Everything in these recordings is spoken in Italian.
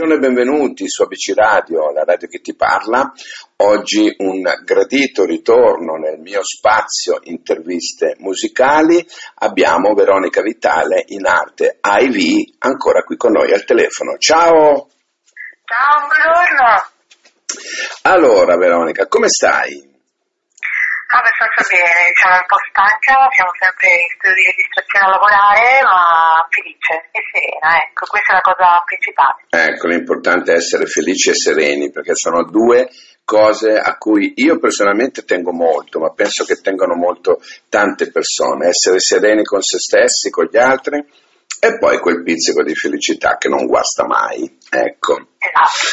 Buongiorno e benvenuti su ABC Radio, la radio che ti parla. Oggi un gradito ritorno nel mio spazio interviste musicali. Abbiamo Veronica Vitale in arte IV ancora qui con noi al telefono. Ciao! Ciao, buongiorno! Allora Veronica, come stai? Abbastanza bene, siamo un po' stanca, siamo sempre in studio di registrazione a lavorare, ma felice e serena, ecco, questa è la cosa principale. Ecco, l'importante è essere felici e sereni, perché sono due cose a cui io personalmente tengo molto, ma penso che tengano molto tante persone, essere sereni con se stessi, con gli altri e poi quel pizzico di felicità che non guasta mai. Ecco. Esatto.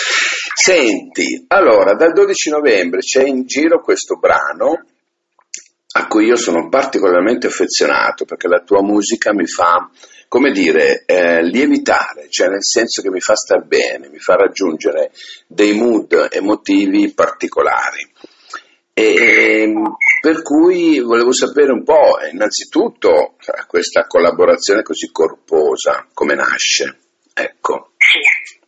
Senti, allora dal 12 novembre c'è in giro questo brano a cui io sono particolarmente affezionato perché la tua musica mi fa, come dire, eh, lievitare, cioè nel senso che mi fa star bene, mi fa raggiungere dei mood emotivi particolari. E, per cui volevo sapere un po', innanzitutto, questa collaborazione così corposa, come nasce? Ecco. Sì.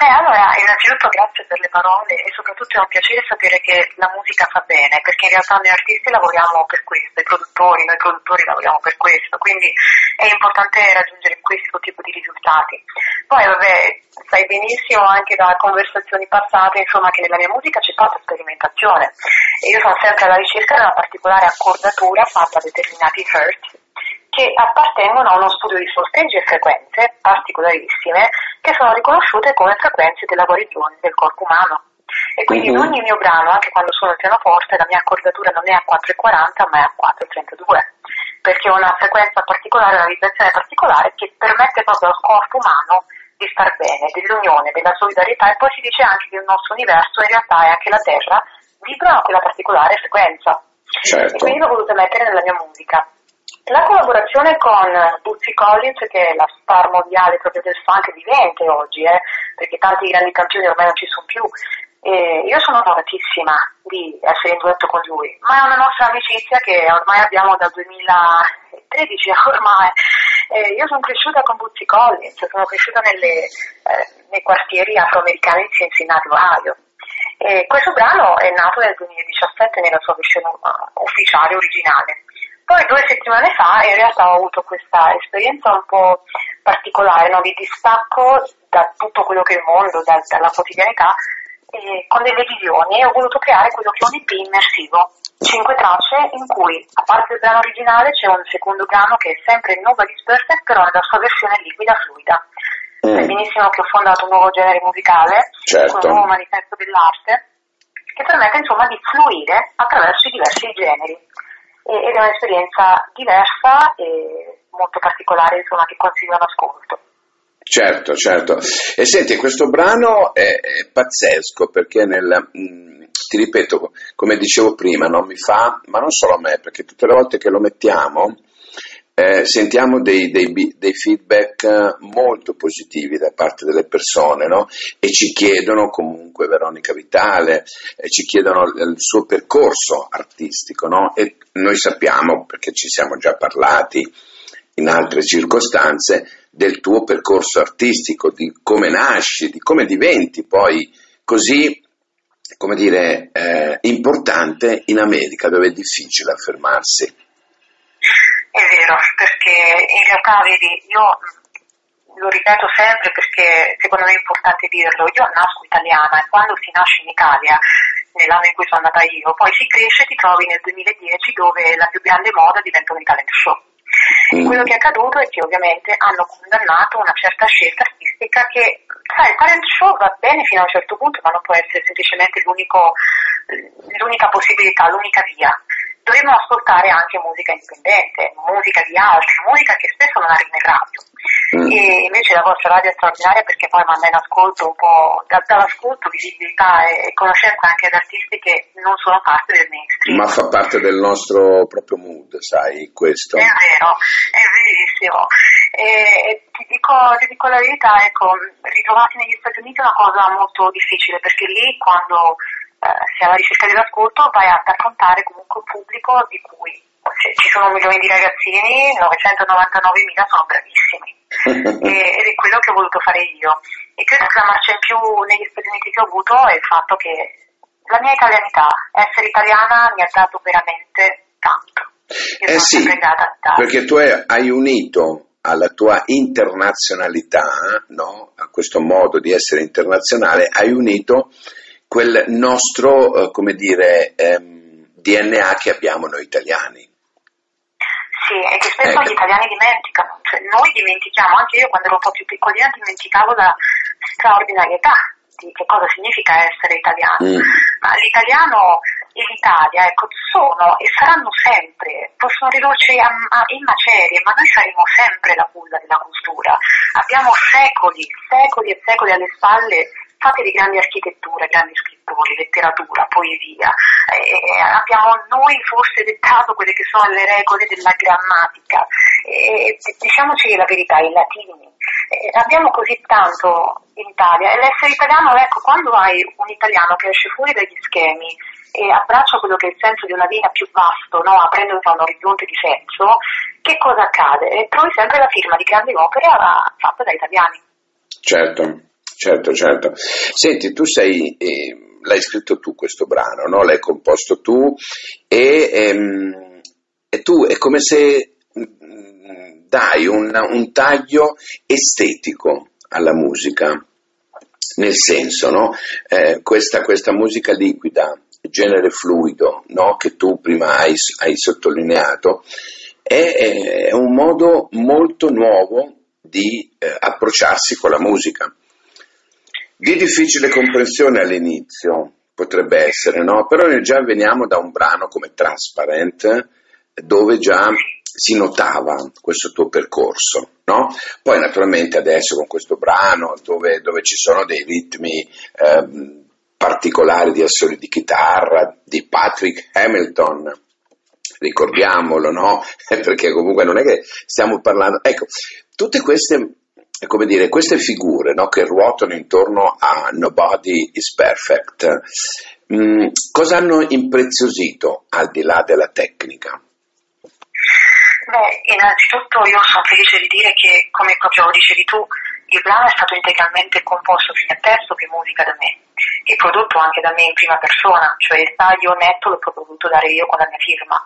Eh, allora, innanzitutto grazie per le parole e soprattutto è un piacere sapere che la musica fa bene, perché in realtà noi artisti lavoriamo per questo, i produttori, noi produttori lavoriamo per questo, quindi è importante raggiungere questo tipo di risultati. Poi vabbè, sai benissimo anche da conversazioni passate, insomma, che nella mia musica c'è tanta sperimentazione e io sono sempre alla ricerca di una particolare accordatura fatta a determinati hertz che appartengono a uno studio di sorteggi e frequenze particolarissime che sono riconosciute come frequenze della guarigione del corpo umano. E quindi in ogni mio brano, anche quando suono il pianoforte, la mia accordatura non è a 4,40 ma è a 4,32, perché è una frequenza particolare, una vibrazione particolare che permette proprio al corpo umano di star bene, dell'unione, della solidarietà e poi si dice anche che il nostro universo in realtà è anche la Terra vibra a quella particolare frequenza. Certo. E quindi l'ho voluto mettere nella mia musica. La collaborazione con Bootsy Collins, che è la star mondiale proprio del funk vivente oggi, eh, perché tanti grandi campioni ormai non ci sono più, e io sono onoratissima di essere in duetto con lui, ma è una nostra amicizia che ormai abbiamo dal 2013 ormai. Eh, io sono cresciuta con Bootsy Collins, sono cresciuta nelle, eh, nei quartieri afroamericani di Cincinnati, Ohio. Questo brano è nato nel 2017 nella sua versione ufficiale, originale. Poi due settimane fa in realtà ho avuto questa esperienza un po' particolare no? di distacco da tutto quello che è il mondo, da, dalla quotidianità, e con delle visioni ho voluto creare quello che è un EP immersivo, cinque tracce in cui a parte il brano originale c'è un secondo brano che è sempre Nobody's Perfect però nella sua versione liquida fluida. Mm. Sai benissimo che ho fondato un nuovo genere musicale, certo. un nuovo manifesto dell'arte, che permette insomma di fluire attraverso i diversi generi ed è un'esperienza diversa e molto particolare insomma, che consiglio all'ascolto. Certo, certo. E senti, questo brano è, è pazzesco perché nel, mh, mm, ti ripeto, come dicevo prima, non mi fa, ma non solo a me, perché tutte le volte che lo mettiamo eh, sentiamo dei, dei, dei, feedback molto positivi da parte delle persone no? e ci chiedono comunque Veronica Vitale, eh, ci chiedono il suo percorso artistico no? e noi sappiamo, perché ci siamo già parlati in altre circostanze, del tuo percorso artistico, di come nasci, di come diventi poi così, come dire, eh, importante in America dove è difficile affermarsi. È vero, perché in realtà, vedi, io lo ripeto sempre perché secondo me è importante dirlo, io nasco italiana e quando si nasce in Italia, nell'anno in cui sono andata io, poi si cresce e ti trovi nel 2010 dove la più grande moda diventa un talent show. Mm. Quello che è accaduto è che ovviamente hanno condannato una certa scelta artistica che, sai, il talent show va bene fino a un certo punto, ma non può essere semplicemente l'unica possibilità, l'unica via dovremmo ascoltare anche musica indipendente, musica di altri, musica che spesso non arriva in radio. Mm. E invece la vostra radio è straordinaria perché poi manda in ascolto un po', dall'ascolto visibilità e, conoscenza anche ad artisti che non sono parte del mainstream. Ma fa parte del nostro proprio mood, sai, questo. È vero, è verissimo. E, ti, dico, ti dico la verità, ecco, ritrovarsi negli Stati Uniti è una cosa molto difficile perché lì quando eh, se alla ricerca dell'ascolto vai a raccontare comunque un pubblico di cui se ci sono milioni di ragazzini, 999.000 sono bravissimi. ed è quello che ho voluto fare io. E credo che la marcia in più negli esperimenti che ho avuto è il fatto che la mia italianità, essere italiana mi ha dato veramente tanto. Io eh sì, perché tu hai unito alla tua internazionalità, no? a questo modo di essere internazionale, hai unito quel nostro, eh, come dire, ehm, DNA che abbiamo noi italiani. Sì, e che spesso ecco. gli italiani dimenticano, cioè noi dimentichiamo, anche io quando ero un po' più piccolina dimenticavo la straordinarietà di che cosa significa essere italiani, mm. ma l'italiano e l'Italia ecco, sono e saranno sempre, possono ridurci a, a, in macerie, ma noi saremo sempre la culla della cultura. Abbiamo secoli, secoli e secoli alle spalle fatti di grandi architetture, grandi scrittori, letteratura, poesia. Eh, abbiamo noi forse dettato quelle che sono le regole della grammatica. Eh, diciamoci la verità, i latini. Eh, abbiamo così tanto in Italia e l'essere italiano, ecco, quando hai un italiano che esce fuori dagli schemi e abbraccia quello che è il senso di una vita più vasto, no? aprendoti a un orizzonte di senso, che cosa accade? Trovi sempre la firma di grandi opere fatte da italiani. Certo, certo, certo. Senti, tu sei, eh, l'hai scritto tu questo brano, no? l'hai composto tu e, ehm, e tu è come se mm, dai un, un taglio estetico alla musica nel senso, no? eh, questa, questa, musica liquida genere fluido no? che tu prima hai, hai sottolineato, è, è, un modo molto nuovo di eh, approcciarsi con la musica. Di difficile comprensione all'inizio potrebbe essere, no? però noi già veniamo da un brano come Transparent dove già si notava questo tuo percorso, no? Poi naturalmente adesso con questo brano dove, dove ci sono dei ritmi eh, particolari di assoli di chitarra di Patrick Hamilton, ricordiamolo, no? Perché comunque non è che stiamo parlando. Ecco, tutte queste, come dire, queste figure no, che ruotano intorno a Nobody is Perfect, mh, mm, cosa hanno impreziosito al di là della tecnica? Beh, innanzitutto io sono felice di dire che, come proprio dicevi tu, il brano è stato integralmente composto sia testo che musica da me e prodotto anche da me in prima persona, cioè il taglio netto l'ho voluto dare io con la mia firma.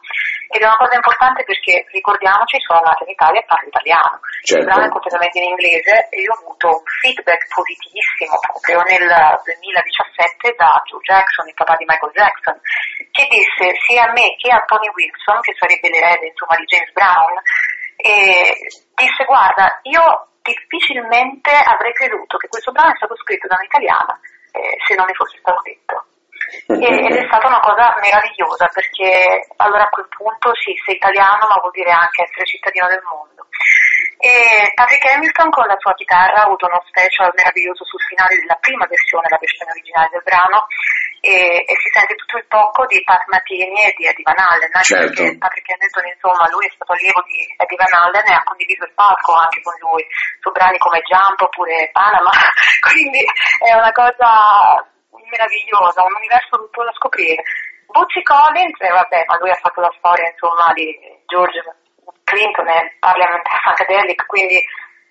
Ed è una cosa importante perché ricordiamoci, sono nata in Italia e parlo italiano. Certo. Il brano è completamente in inglese e io ho avuto un feedback positivissimo proprio nel 2017 da Joe Jackson, il papà di Michael Jackson, che disse sia a me che a Tony Wilson, che sarebbe l'erede insomma di James Brown, e disse guarda, io difficilmente avrei creduto che questo brano è stato scritto da un'italiana eh, se non mi fosse stato detto. E, ed è stata una cosa meravigliosa perché allora a quel punto sì, sei italiano ma vuol dire anche essere cittadino del mondo. E Patrick Hamilton con la sua chitarra ha avuto uno special meraviglioso sul finale della prima versione, la versione originale del brano, e, e, si sente tutto il tocco di Pat Matini e di Eddie Van Allen, anche certo. perché Patrick Hamilton insomma lui è stato allievo di Eddie Van Allen e ha condiviso il palco anche con lui su brani come Jump oppure Panama, quindi è una cosa meravigliosa, un universo tutto da scoprire. Bootsy Collins, eh, vabbè, ma lui ha fatto la storia insomma di George Clinton e Parliament Funkadelic, quindi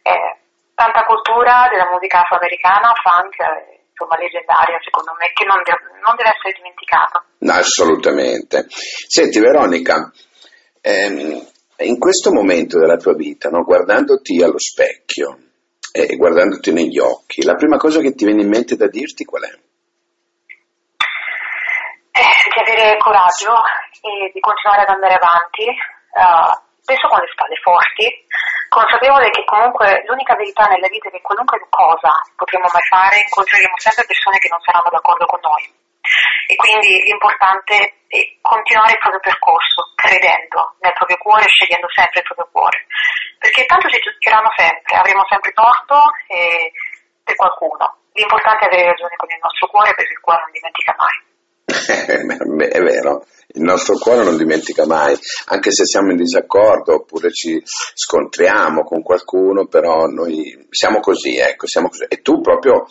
eh, tanta cultura della musica afroamericana, funk, eh, insomma leggendaria secondo me, che non deve, non deve essere dimenticata. No, assolutamente. Senti Veronica, ehm, in questo momento della tua vita, no, guardandoti allo specchio e eh, guardandoti negli occhi, la prima cosa che ti viene in mente da dirti qual è? Eh, di avere coraggio e di continuare ad andare avanti, uh, spesso con le spalle forti, consapevole che comunque l'unica verità nella vita è che qualunque cosa potremo mai fare incontreremo sempre persone che non saranno d'accordo con noi. E quindi l'importante è continuare il proprio percorso, credendo nel proprio cuore, scegliendo sempre il proprio cuore. Perché tanto ci giudicheranno sempre, avremo sempre torto e per qualcuno. L'importante è avere ragione con il nostro cuore perché il cuore non dimentica mai. è vero, il nostro cuore non dimentica mai, anche se siamo in disaccordo oppure ci scontriamo con qualcuno, però noi siamo così, ecco, siamo così. E tu proprio,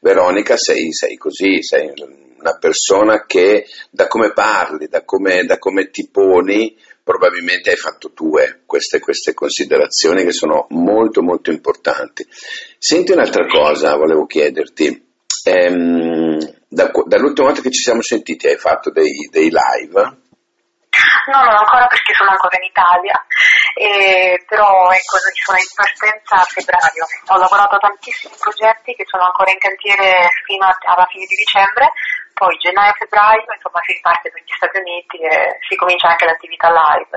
Veronica, sei, sei così, sei una persona che da come parli, da come, da come ti poni, probabilmente hai fatto tue queste, queste considerazioni che sono molto molto importanti. Senti un'altra cosa, volevo chiederti. Ehm, da, dall'ultima volta che ci siamo sentiti hai fatto dei, dei live? No, non ancora perché sono ancora in Italia, eh, però ecco, sono in partenza a febbraio. Ho lavorato a tantissimi progetti che sono ancora in cantiere fino a, alla fine di dicembre, poi gennaio-febbraio insomma si riparte per gli Stati Uniti e si comincia anche l'attività live.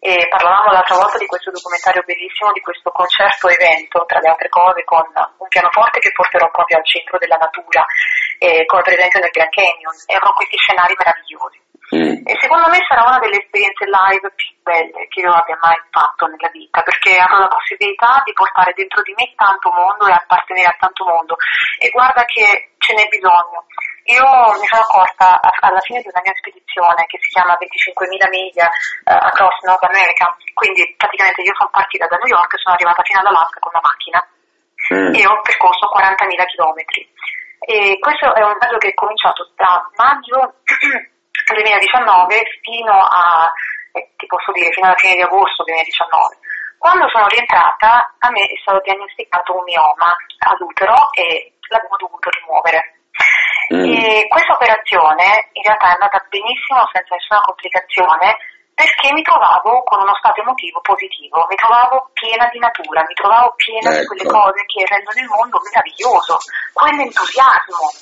E parlavamo l'altra volta di questo documentario bellissimo, di questo concerto evento, tra le altre cose, con un pianoforte che porterò proprio al centro della natura, eh, come per esempio nel Grand Canyon. Erano questi scenari meravigliosi. Mm. E secondo me sarà una delle esperienze live più belle che io abbia mai fatto nella vita, perché avrò la possibilità di portare dentro di me tanto mondo e appartenere a tanto mondo. E guarda che ce n'è bisogno. Io mi sono accorta alla fine di una mia spedizione che si chiama 25.000 miglia uh, across North America, quindi praticamente io sono partita da New York e sono arrivata fino all'Alaska con la macchina mm. e ho percorso 40.000 chilometri. E questo è un viaggio che è cominciato da maggio 2019 fino a, eh, ti posso dire, fino alla fine di agosto 2019. Quando sono rientrata a me è stato diagnosticato un mioma all'utero e l'avevo dovuto rimuovere. Mm. E questa operazione in realtà è andata benissimo senza nessuna complicazione perché mi trovavo con uno stato emotivo positivo, mi trovavo piena di natura, mi trovavo piena ecco. di quelle cose che rendono il mondo meraviglioso, quell'entusiasmo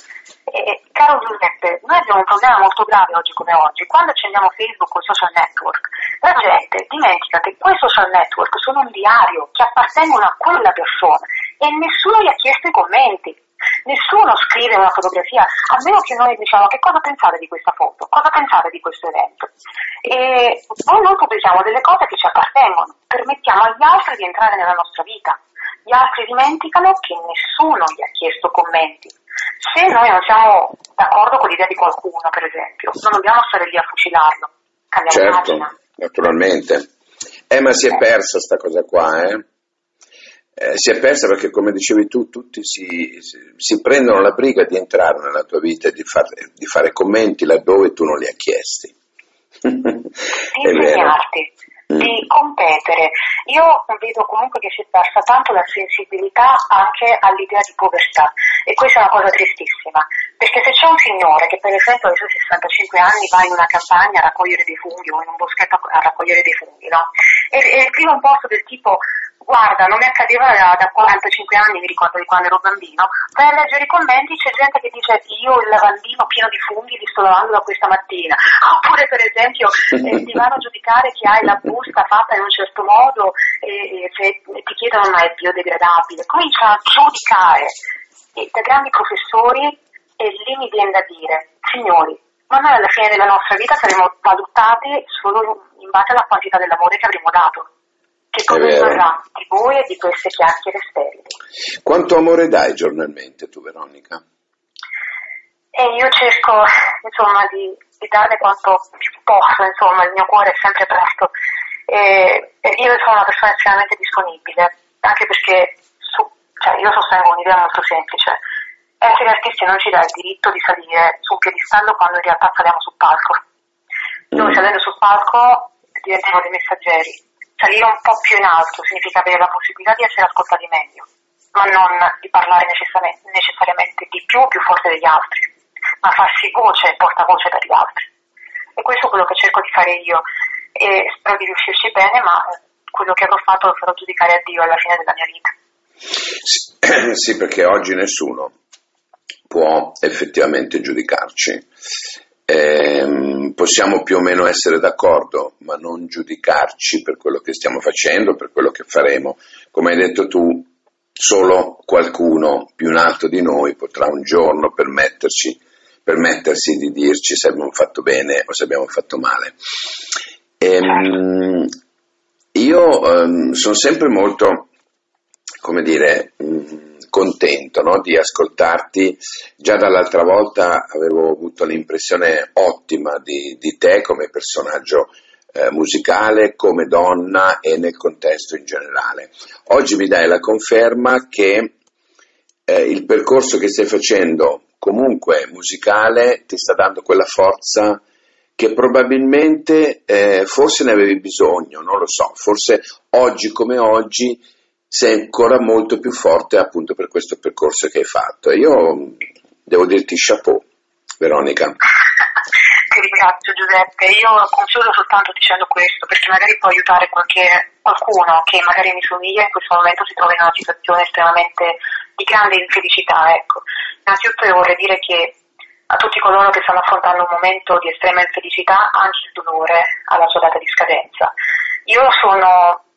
eh, caro Giuseppe, noi abbiamo un problema molto grave oggi come oggi. Quando accendiamo Facebook o social network, la gente dimentica che quei social network sono un diario che appartengono a quella persona e nessuno gli ha chiesto i commenti. Nessuno scrive una fotografia, a meno che noi diciamo che cosa pensate di questa foto, cosa pensate di questo evento. E poi noi pubblichiamo delle cose che ci appartengono, permettiamo agli altri di entrare nella nostra vita. Gli altri dimenticano che nessuno gli ha chiesto commenti se noi non siamo d'accordo con l'idea di qualcuno, per esempio, non dobbiamo stare lì a fucilarlo. Cambiamo certo, pagina. naturalmente. Eh, ma si è persa sta cosa qua, eh? Eh, si è persa perché, come dicevi tu, tutti si, si, prendono la briga di entrare nella tua vita e di, far, di fare commenti laddove tu non li hai chiesti. Di insegnarti, mm. di competere. Io vedo comunque che si è persa tanto la sensibilità anche all'idea di povertà e questa è una cosa tristissima, perché se c'è un signore che per esempio ai suoi 65 anni va in una campagna a raccogliere dei funghi o in un boschetto a raccogliere dei funghi, no? E, e scrive un posto del tipo guarda, non mi accadeva da, da, 45 anni, mi ricordo di quando ero bambino, vai a leggere i commenti, c'è gente che dice io il lavandino pieno di funghi li sto lavando da questa mattina, oppure per esempio eh, ti vanno a giudicare che hai la busta fatta in un certo modo e, e se ti chiedono ma è biodegradabile, comincia a giudicare e da grandi professori e lì mi viene da dire, signori, ma noi alla fine della nostra vita saremo valutati solo in base alla quantità dell'amore che avremo dato. Che cosa rimarrà di voi e di queste chiacchiere sterili? Quanto amore dai giornalmente tu, Veronica? E io cerco, insomma, di, di darne quanto più posso, insomma, il mio cuore è sempre presto. E, e io sono una persona estremamente disponibile, anche perché su, cioè, io sostengo un'idea molto semplice. Essere artisti non ci dà il diritto di salire su un piedistallo quando in realtà saliamo sul palco. Noi mm. salendo sul palco diventiamo dei messaggeri salire un po' più in alto significa avere la possibilità di essere ascoltati meglio, ma non di parlare necessariamente di più o più forte degli altri, ma farsi voce e portavoce per gli altri. E questo è quello che cerco di fare io e spero di riuscirci bene, ma quello che avrò fatto lo farò giudicare a Dio alla fine della mia vita. Sì, perché oggi nessuno può effettivamente giudicarci. Eh, possiamo più o meno essere d'accordo, ma non giudicarci per quello che stiamo facendo, per quello che faremo. Come hai detto tu, solo qualcuno più in alto di noi potrà un giorno permetterci, permettersi di dirci se abbiamo fatto bene o se abbiamo fatto male. Ehm, io ehm, sono sempre molto, come dire, mh, mm, contento no, di ascoltarti. Già dall'altra volta avevo avuto l'impressione ottima di, di te come personaggio eh, musicale, come donna e nel contesto in generale. Oggi mi dai la conferma che eh, il percorso che stai facendo comunque musicale ti sta dando quella forza che probabilmente eh, forse ne avevi bisogno, non lo so, forse oggi come oggi sei ancora molto più forte appunto per questo percorso che hai fatto. Io devo dirti chapeau, Veronica. Ti ringrazio Giuseppe, io consiglio soltanto dicendo questo perché magari può aiutare qualche, qualcuno che magari mi somiglia in questo momento si trova in una situazione estremamente di grande infelicità. Ecco. Innanzitutto io vorrei dire che a tutti coloro che stanno affrontando un momento di estrema infelicità anche il dolore alla sua data di scadenza. Io sono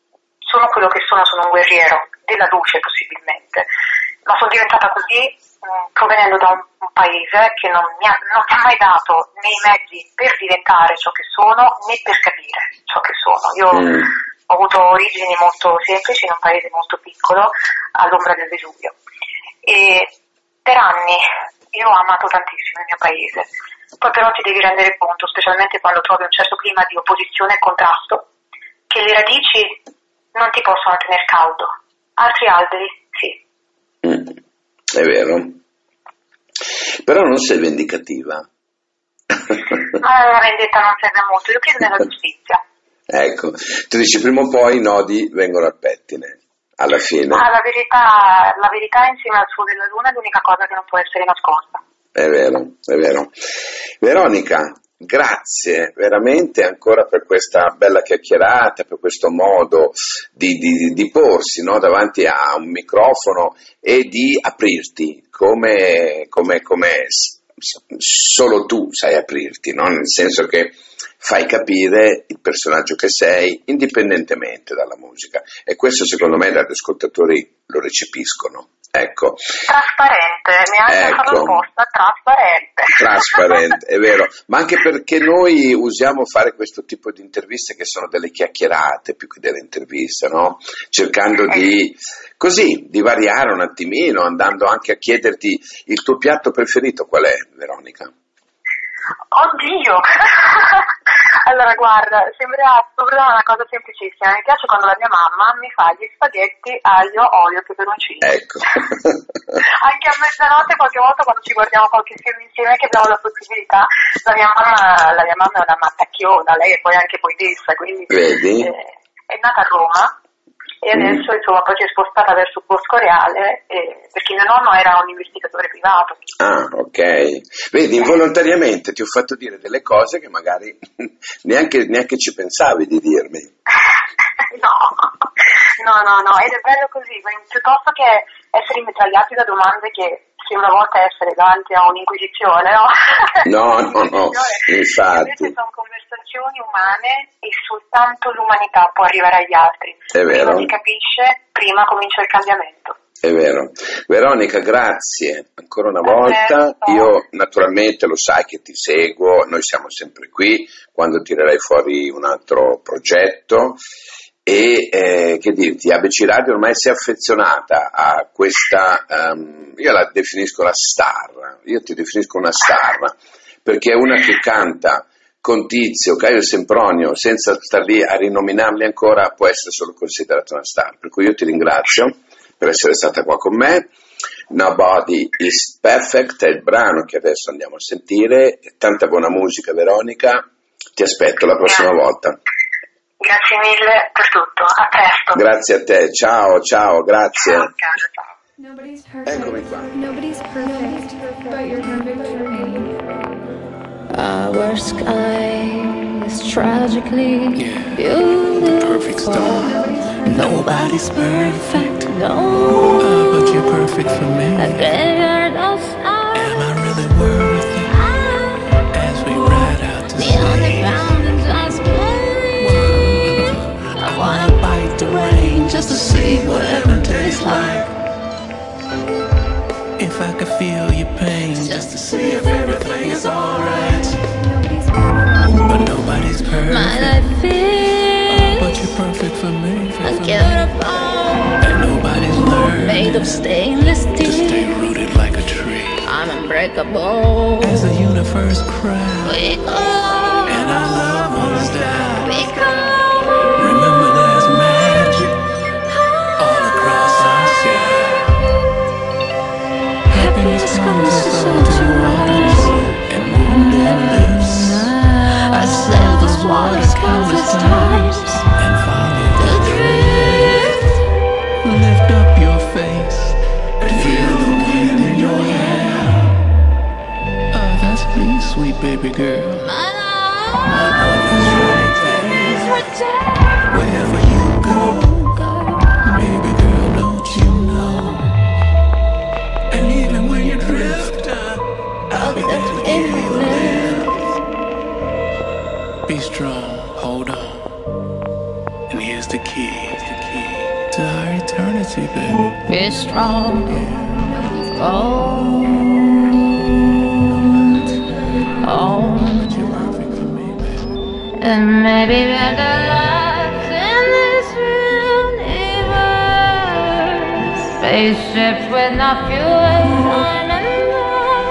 sono quello che sono, sono un guerriero della luce possibilmente, ma sono diventata così mh, mm, provenendo da un, un, paese che non mi, ha, non mi, ha, mai dato né i mezzi per diventare ciò che sono né per capire ciò che sono. Io mm. ho avuto origini molto semplici in un paese molto piccolo all'ombra del Vesuvio e per anni io ho amato tantissimo il mio paese. Poi però ti devi rendere conto, specialmente quando trovi un certo clima di opposizione e contrasto, che le radici non ti possono tenere caldo, altri alberi sì. Mm, è vero. Però non sei vendicativa. Ma la vendetta non serve molto, io credo nella giustizia. Ecco, tu dici prima o poi i nodi vengono al pettine, alla fine. Ah, la, verità, la verità insieme al suo della luna è l'unica cosa che non può essere nascosta. È vero, è vero. Veronica, grazie veramente ancora per questa bella chiacchierata, per questo modo di, di, di porsi no, davanti a un microfono e di aprirti come, come, come solo tu sai aprirti, no? nel senso che fai capire il personaggio che sei indipendentemente dalla musica e questo secondo me gli ascoltatori lo recepiscono. Ecco. Trasparente, mi ha ecco. fatto apposta, trasparente. Trasparente, è vero, ma anche perché noi usiamo fare questo tipo di interviste che sono delle chiacchierate più che delle interviste, no? Cercando di, così, di variare un attimino, andando anche a chiederti il tuo piatto preferito qual è, Veronica? Oddio! allora guarda, sembra, una cosa semplicissima. Mi piace quando la mia mamma mi fa gli spaghetti aglio, olio e peperoncino. Ecco. Anche a mezzanotte qualche volta quando ci guardiamo qualche film insieme che abbiamo la possibilità, la mia mamma, la mia mamma è una mattacchiona, lei è poi anche poetessa, quindi Vedi? Eh, è nata a Roma e adesso mm. insomma poi si è spostata verso Bosco Reale eh, perché mio nonno era un investigatore privato. Ah, ok. Vedi, involontariamente ti ho fatto dire delle cose che magari neanche, neanche ci pensavi di dirmi. no, no, no, no, ed è bello così, piuttosto che essere mitragliati da domande che una volta essere davanti a un'inquisizione, no? No, no, no, infatti. Invece sono conversazioni umane e soltanto l'umanità può arrivare agli altri. È vero. Prima si capisce, prima comincia il cambiamento. È vero. Veronica, grazie ancora una volta. Io naturalmente lo sai che ti seguo, noi siamo sempre qui quando tirerai fuori un altro progetto e eh, che dirti, ABC Radio ormai si è affezionata a questa, um, io la definisco la star, io ti definisco una star, perché è una che canta con Tizio, Caio Sempronio, senza star lì a rinominarli ancora, può essere solo considerata una star. Per cui io ti ringrazio per essere stata qua con me. Nobody is Perfect è il brano che adesso andiamo a sentire. Tanta buona musica, Veronica. Ti aspetto la prossima volta. Grazie mille per tutto, a presto. Grazie a te, ciao, ciao, grazie. Ciao, caro, ciao. Nobody's perfect. Eccomi qua. Nobody's perfect, but you're perfect for me. Our sky is tragically yeah. beautiful. Perfect storm. Nobody's perfect, no. Uh, but you're perfect for me. I gave those just to see what heaven tastes like. If I could feel your pain, just to see if everything is alright. But nobody's perfect. My life is. but you're perfect for me. Unbearable. And nobody's learned. Made of stainless steel. To stay rooted like a tree. I'm unbreakable. As the universe cries. We go. Is right Wherever you go, baby girl, don't you know? And even when you drift, I'll be there to you. Be strong, hold on. And here's the key, here's the key to our eternity, baby. Be strong. Hold oh. Maybe we're the last in this universe. Spaceships with no fuel, time and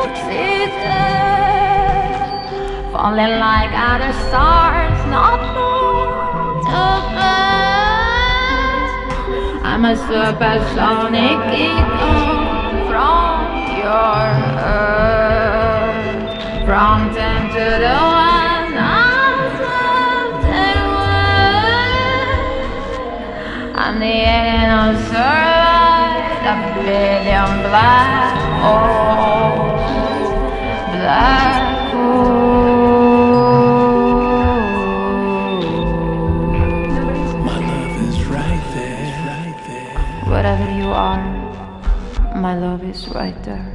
oxygen. Falling like other stars, not born to burst. I'm a supersonic eagle from your earth. From ten to the I'm the alien who survived a billion black holes. Black holes. My love is right there, right there. Wherever you are, my love is right there.